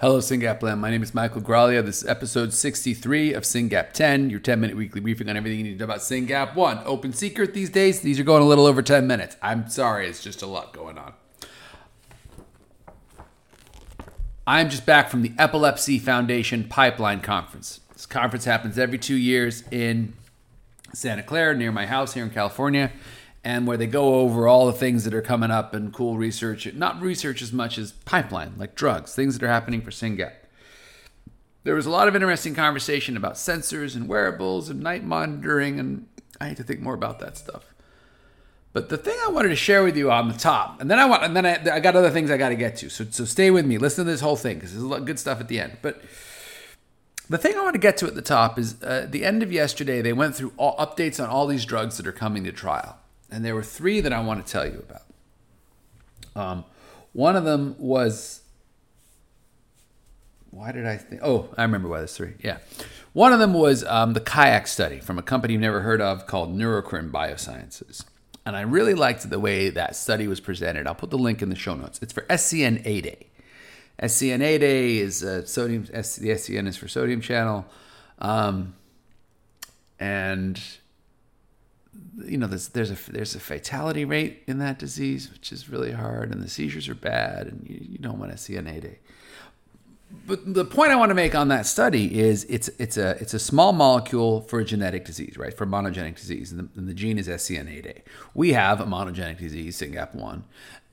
Hello, SYNGAP Land. My name is Michael Graglia. This is episode 63 of SYNGAP 10, your 10 minute weekly briefing on everything you need to know about SYNGAP 1. Open secret these days, these are going a little over 10 minutes. I'm sorry, it's just a lot going on. I'm just back from the Epilepsy Foundation Pipeline Conference. This conference happens every two years in Santa Clara, near my house here in California and where they go over all the things that are coming up and cool research, not research as much as pipeline, like drugs, things that are happening for SYNGAP. There was a lot of interesting conversation about sensors and wearables and night monitoring, and I need to think more about that stuff. But the thing I wanted to share with you on the top, and then I want, and then I, I got other things I got to get to. So, so stay with me. Listen to this whole thing because there's a lot of good stuff at the end. But the thing I want to get to at the top is uh, the end of yesterday. They went through all updates on all these drugs that are coming to trial and there were three that I want to tell you about. Um, one of them was why did I think? Oh, I remember why there's three. Yeah, one of them was um, the kayak study from a company you've never heard of called Neurocrine Biosciences, and I really liked the way that study was presented. I'll put the link in the show notes. It's for SCN8A. SCN8A is uh, sodium. the SCN is for sodium channel, um, and you know, there's there's a there's a fatality rate in that disease, which is really hard, and the seizures are bad, and you, you don't want to see an 8A. But the point I want to make on that study is it's it's a it's a small molecule for a genetic disease, right? For monogenic disease, and the, and the gene is SCN8A. We have a monogenic disease, SYNGAP1,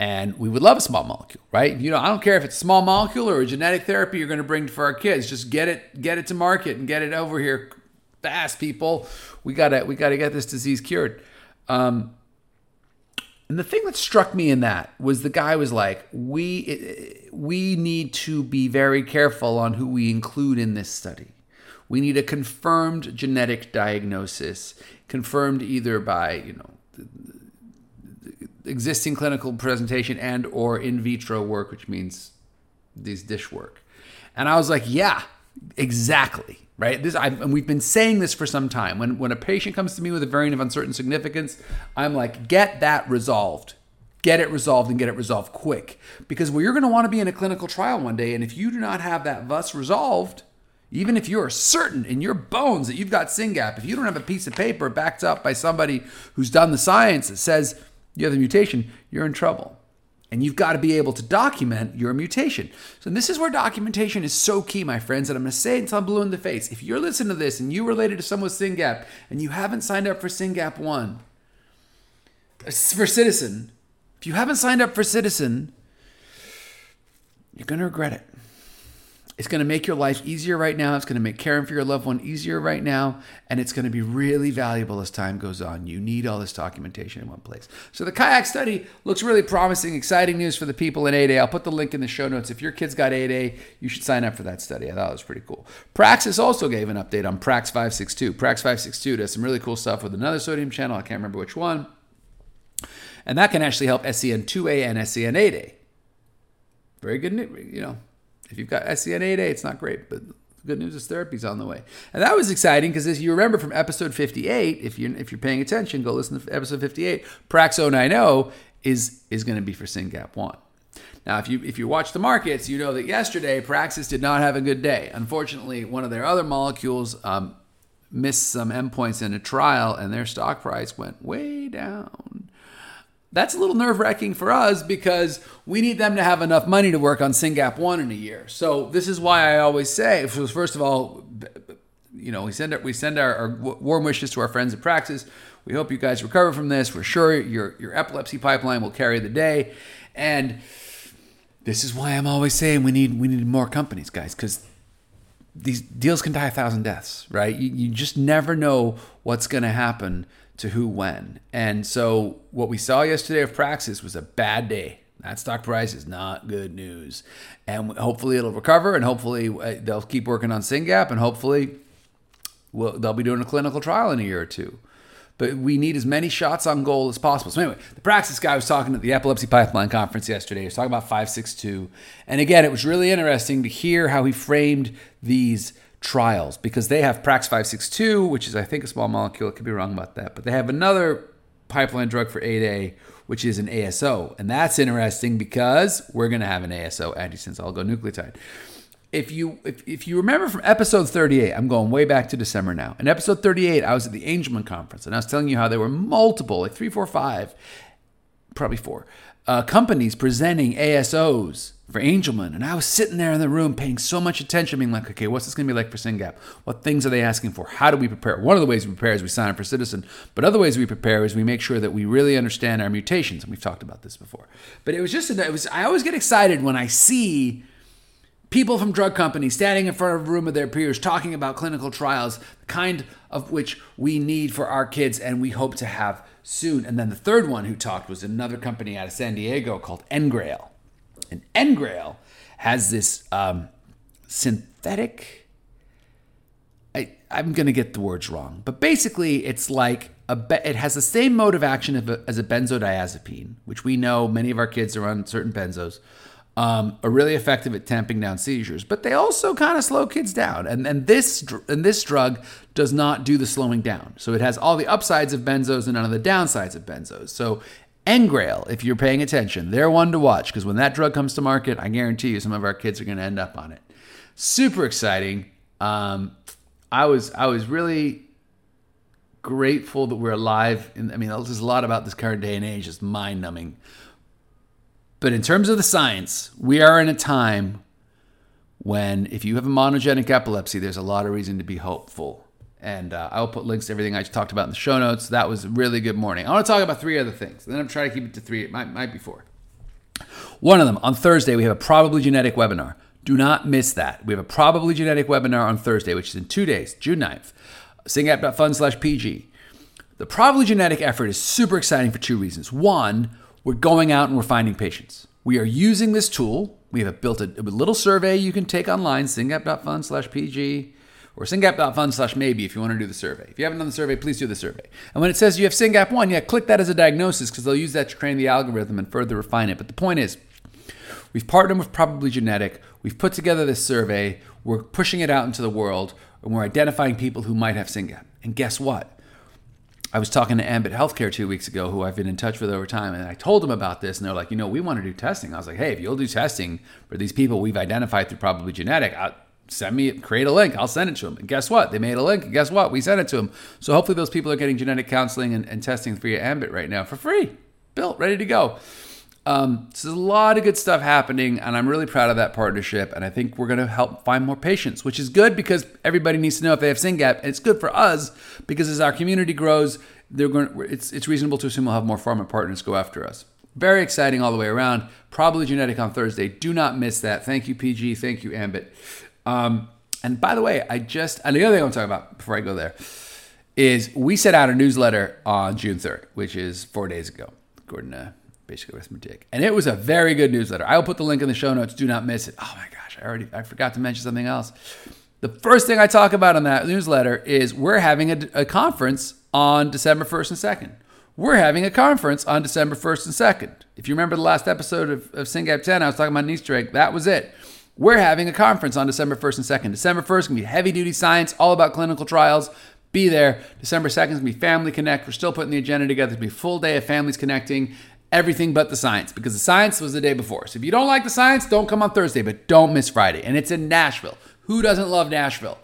and we would love a small molecule, right? You know, I don't care if it's a small molecule or a genetic therapy you're going to bring for our kids. Just get it get it to market and get it over here fast, people. We gotta we gotta get this disease cured. Um, and the thing that struck me in that was the guy was like, we we need to be very careful on who we include in this study. We need a confirmed genetic diagnosis, confirmed either by you know existing clinical presentation and or in vitro work, which means these dish work. And I was like, yeah, exactly right? This I've, and we've been saying this for some time. When when a patient comes to me with a variant of uncertain significance, I'm like, get that resolved. Get it resolved and get it resolved quick. Because well, you're going to want to be in a clinical trial one day, and if you do not have that VUS resolved, even if you're certain in your bones that you've got SYNGAP, if you don't have a piece of paper backed up by somebody who's done the science that says you have the mutation, you're in trouble and you've got to be able to document your mutation. So this is where documentation is so key, my friends, and I'm going to say it until I'm blue in the face. If you're listening to this and you related to someone with SYNGAP and you haven't signed up for SYNGAP 1, uh, for Citizen, if you haven't signed up for Citizen, you're going to regret it. It's going to make your life easier right now. It's going to make caring for your loved one easier right now. And it's going to be really valuable as time goes on. You need all this documentation in one place. So the kayak study looks really promising, exciting news for the people in 8A. I'll put the link in the show notes. If your kid's got 8A, you should sign up for that study. I thought it was pretty cool. Praxis also gave an update on Prax 562. Prax 562 does some really cool stuff with another sodium channel. I can't remember which one. And that can actually help SCN2A and SCN8A. Very good, news, you know, if you've got SCN8A, it's not great, but good news is therapy's on the way. And that was exciting because as you remember from episode 58, if you're if you're paying attention, go listen to episode 58. Prax 090 is is going to be for SYNGAP 1. Now, if you if you watch the markets, you know that yesterday Praxis did not have a good day. Unfortunately, one of their other molecules um, missed some endpoints in a trial, and their stock price went way down that's a little nerve wracking for us because we need them to have enough money to work on SYNGAP 1 in a year. So this is why I always say, first of all, you know, we send our, we send our, our warm wishes to our friends at Praxis. We hope you guys recover from this. We're sure your your epilepsy pipeline will carry the day, and this is why I'm always saying we need we need more companies, guys, because these deals can die a thousand deaths, right? You, you just never know what's going to happen to who when. And so what we saw yesterday of Praxis was a bad day. That stock price is not good news. And hopefully it'll recover and hopefully uh, they'll keep working on SYNGAP and hopefully we'll, they'll be doing a clinical trial in a year or two. But we need as many shots on goal as possible. So anyway, the Praxis guy was talking at the Epilepsy Pipeline Conference yesterday. He was talking about 562. And again, it was really interesting to hear how he framed these trials because they have Prax 562, which is, I think, a small molecule. I could be wrong about that. But they have another pipeline drug for 8A, which is an ASO. And that's interesting because we're going to have an ASO, antisense oligonucleotide. if you if, if you remember from episode 38, I'm going way back to December now. In episode 38, I was at the Angelman conference and I was telling you how there were multiple, like three, four, five, probably four, uh, companies presenting ASOs for Angelman. And I was sitting there in the room paying so much attention, being like, okay, what's this going to be like for SYNGAP? What things are they asking for? How do we prepare? One of the ways we prepare is we sign up for Citizen, but other ways we prepare is we make sure that we really understand our mutations. And we've talked about this before. But it was just, it was, I always get excited when I see people from drug companies standing in front of a room of their peers talking about clinical trials, the kind of which we need for our kids and we hope to have soon. And then the third one who talked was another company out of San Diego called Engrail. And Engrail has this um, synthetic. I, I'm going to get the words wrong, but basically, it's like a be- it has the same mode of action as a benzodiazepine, which we know many of our kids are on certain benzos um, are really effective at tamping down seizures, but they also kind of slow kids down. And, and this and this drug does not do the slowing down. So it has all the upsides of benzos and none of the downsides of benzos. So Engrail, if you're paying attention, they're one to watch because when that drug comes to market, I guarantee you some of our kids are going to end up on it. Super exciting. Um, I was I was really grateful that we're alive. I mean, there's a lot about this current day and age. It's mind numbing. But in terms of the science, we are in a time when if you have a monogenic epilepsy, there's a lot of reason to be hopeful. And uh, I'll put links to everything I just talked about in the show notes. That was a really good morning. I want to talk about three other things. And Then I'm trying to keep it to three. It might, might be four. One of them, on Thursday, we have a probably genetic webinar. Do not miss that. We have a probably genetic webinar on Thursday, which is in two days, June 9th. SYNGAP.fund slash PG. The probably genetic effort is super exciting for two reasons. One, we're going out and we're finding patients. We are using this tool. We have built a, a little survey you can take online, syngap.fund slash PG or syngap.fund slash maybe if you want to do the survey. If you haven't done the survey, please do the survey. And when it says you have SYNGAP1, yeah, click that as a diagnosis because they'll use that to train the algorithm and further refine it. But the point is, we've partnered with Probably Genetic. We've put together this survey. We're pushing it out into the world, and we're identifying people who might have SYNGAP. And guess what? I was talking to Ambit Healthcare two weeks ago, who I've been in touch with over time, and I told them about this, and they're like, you know, we want to do testing. I was like, hey, if you'll do testing for these people we've identified through probably genetic, I'll send me, create a link, I'll send it to them. And guess what? They made a link, and guess what? We sent it to them. So hopefully those people are getting genetic counseling and, and testing via Ambit right now for free, built, ready to go. Um, so there's a lot of good stuff happening, and I'm really proud of that partnership. And I think we're going to help find more patients, which is good because everybody needs to know if they have SYNGAP. And it's good for us because as our community grows, they're going. It's it's reasonable to assume we'll have more pharma partners go after us. Very exciting all the way around. Probably genetic on Thursday. Do not miss that. Thank you, PG. Thank you, Ambit. Um, and by the way, I just and the other thing I want to talk about before I go there is we sent out a newsletter on June 3rd, which is four days ago, according to basic arithmetic. And it was a very good newsletter. I will put the link in the show notes. Do not miss it. Oh my gosh, I already I forgot to mention something else. The first thing I talk about in that newsletter is we're having a, a conference on December 1st and 2nd. We're having a conference on December 1st and 2nd. If you remember the last episode of, of SYNGAP 10, I was talking about an Easter egg. That was it. We're having a conference on December 1st and 2nd. December 1st is going to be heavy duty science, all about clinical trials. Be there. December 2nd is going to be Family Connect. We're still putting the agenda together. It's going to be a full day of families connecting everything but the science because the science was the day before. So if you don't like the science, don't come on Thursday, but don't miss Friday. And it's in Nashville. Who doesn't love Nashville?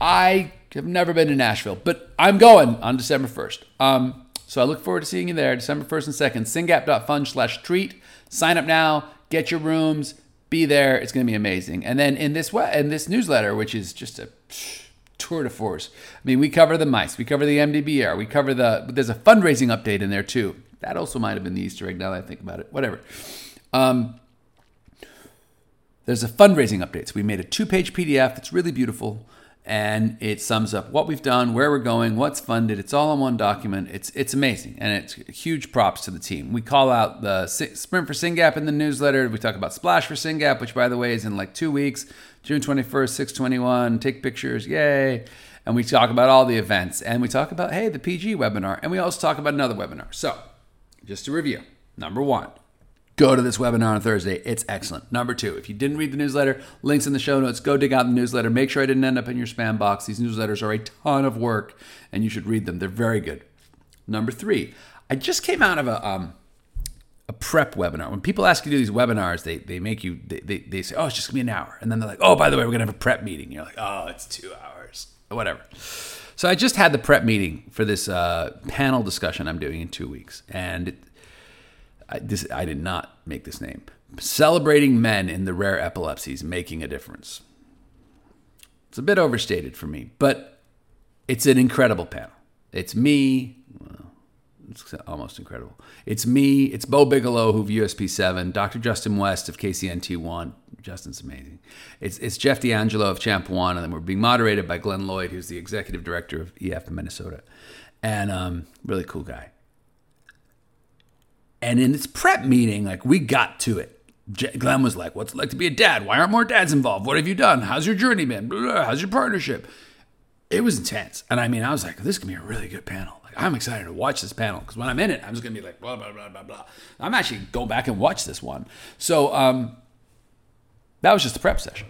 I have never been to Nashville, but I'm going on December 1st. Um, so I look forward to seeing you there, December 1st and 2nd. Syngap.fund slash treat. Sign up now, get your rooms, be there. It's going to be amazing. And then in this in this newsletter, which is just a tour de force. I mean, we cover the mice, we cover the MDBR, we cover the. There's a fundraising update in there too. That also might have been the Easter egg now that I think about it. Whatever. Um, there's a fundraising update. So we made a two page PDF that's really beautiful and it sums up what we've done, where we're going, what's funded. It's all in one document. It's it's amazing, and it's huge props to the team. We call out the Sprint for SYNGAP in the newsletter. We talk about Splash for SYNGAP, which by the way is in like two weeks, June 21st, 621. Take pictures, yay! And we talk about all the events, and we talk about hey the PG webinar, and we also talk about another webinar. So just to review, number one, go to this webinar on Thursday. It's excellent. Number two, if you didn't read the newsletter, links in the show notes. Go dig out the newsletter. Make sure I didn't end up in your spam box. These newsletters are a ton of work, and you should read them. They're very good. Number three, I just came out of a um, a prep webinar. When people ask you to do these webinars, they, they make you, they, they, they say, oh, it's just gonna be an hour. And then they're like, oh, by the way, we're gonna have a prep meeting. You're like, oh, it's two hours, whatever. So I just had the prep meeting for this uh, panel discussion I'm doing in two weeks. And I, this, I did not make this name. Celebrating men in the rare epilepsies making a difference. It's a bit overstated for me, but it's an incredible panel. It's me, it's almost incredible. It's me, it's Bo Bigelow of USP7, Dr. Justin West of KCNT1. Justin's amazing. It's, it's Jeff D'Angelo of CHAMP1, and then we're being moderated by Glenn Lloyd, who's the executive director of EF Minnesota. And um, really cool guy. And in this prep meeting, like we got to it. Glenn was like, What's it like to be a dad? Why aren't more dads involved? What have you done? How's your journey been? How's your partnership? It was intense. And I mean, I was like, This can be a really good panel. Like, I'm excited to watch this panel because when I'm in it, I'm just going to be like, blah, blah, blah, blah, blah. I'm actually go back and watch this one. So um, that was just the prep session.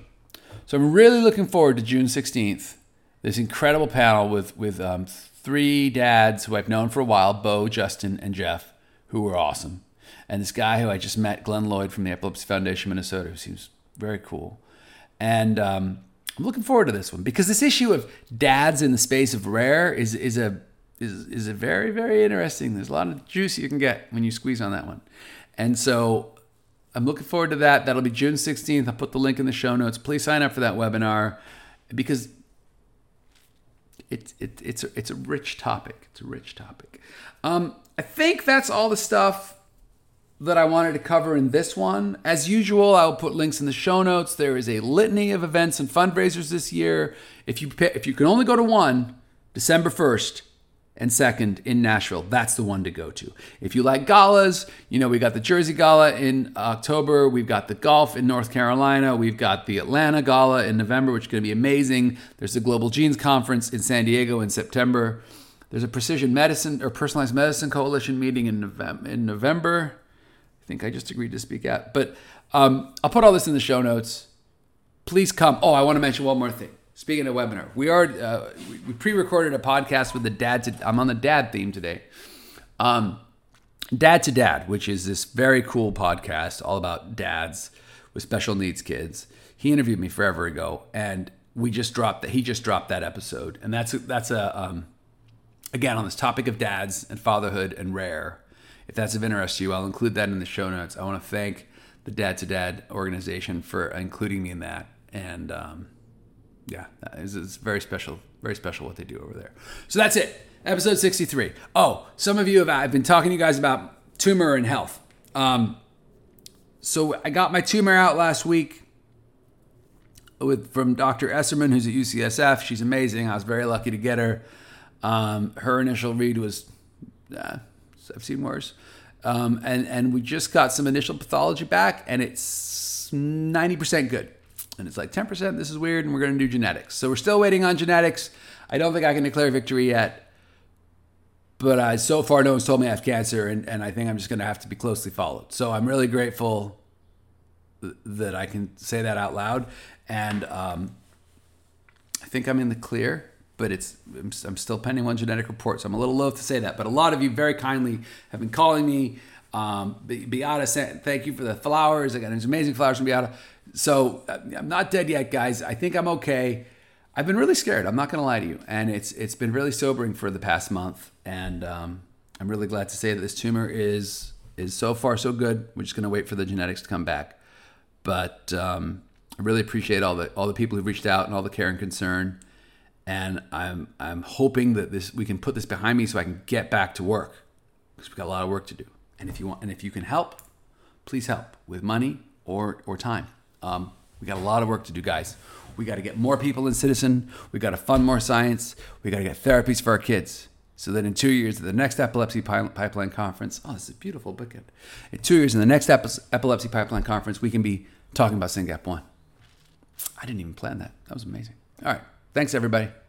So I'm really looking forward to June 16th, this incredible panel with, with um, three dads who I've known for a while Bo, Justin, and Jeff, who were awesome and this guy who I just met, Glenn Lloyd from the Epilepsy Foundation Minnesota, who seems very cool. And um, I'm looking forward to this one because this issue of dads in the space of rare is is a is is a very very interesting. There's a lot of juice you can get when you squeeze on that one, and so I'm looking forward to that. That'll be June 16th. I'll put the link in the show notes. Please sign up for that webinar because it's it, it's a, it's a rich topic. It's a rich topic. Um, I think that's all the stuff that I wanted to cover in this one. As usual, I'll put links in the show notes. There is a litany of events and fundraisers this year. If you if you can only go to one, December 1st and 2nd in Nashville, that's the one to go to. If you like galas, you know, we got the Jersey Gala in October, we've got the golf in North Carolina, we've got the Atlanta Gala in November, which is going to be amazing. There's the Global Genes Conference in San Diego in September. There's a precision medicine or personalized medicine coalition meeting in November, in November I think I just agreed to speak at. But um, I'll put all this in the show notes. Please come. Oh, I want to mention one more thing. Speaking of webinar, we are uh, we pre-recorded a podcast with the dad. To, I'm on the dad theme today. Um, dad to Dad, which is this very cool podcast all about dads with special needs kids. He interviewed me forever ago, and we just dropped that. He just dropped that episode, and that's that's a um, again on this topic of dads and fatherhood and rare if that's of interest to you, I'll include that in the show notes. I want to thank the Dad to Dad organization for including me in that. And um, yeah, it's, it's very special, very special what they do over there. So that's it. Episode 63. Oh, some of you have, I've been talking to you guys about tumor and health. Um, so I got my tumor out last week with from Dr. Esserman, who's at UCSF. She's amazing. I was very lucky to get her. Um, her initial read was uh, I've seen worse. Um, and and we just got some initial pathology back, and it's ninety percent good. And it's like ten percent. This is weird, and we're going to do genetics. So we're still waiting on genetics. I don't think I can declare victory yet, but uh, so far no one's told me I have cancer, and, and I think I'm just going to have to be closely followed. So I'm really grateful that I can say that out loud, and um, I think I'm in the clear but it's I'm still pending one genetic report, so I'm a little loath to say that. But a lot of you very kindly have been calling me. Um, Beata sent thank you for the flowers. I got these amazing flowers from Beata. So uh, I'm not dead yet, guys. I think I'm okay. I've been really scared. I'm not going to lie to you, and it's it's been really sobering for the past month. And um, I'm really glad to say that this tumor is is so far so good. We're just going to wait for the genetics to come back. But um, I really appreciate all the all the people who've reached out and all the care and concern and I'm I'm hoping that this we can put this behind me so I can get back to work because we've got a lot of work to do. And if you want, and if you can help, please help with money or or time. Um, we got a lot of work to do, guys. We got to get more people in Citizen. We got to fund more science. We got to get therapies for our kids. So that in two years, at the next Epilepsy Pipeline Conference, oh, this is a beautiful bookend. In two years, in the next Epilepsy Pipeline Conference, we can be talking about SYNGAP1. I didn't even plan that. That was amazing. All right. Thanks, everybody.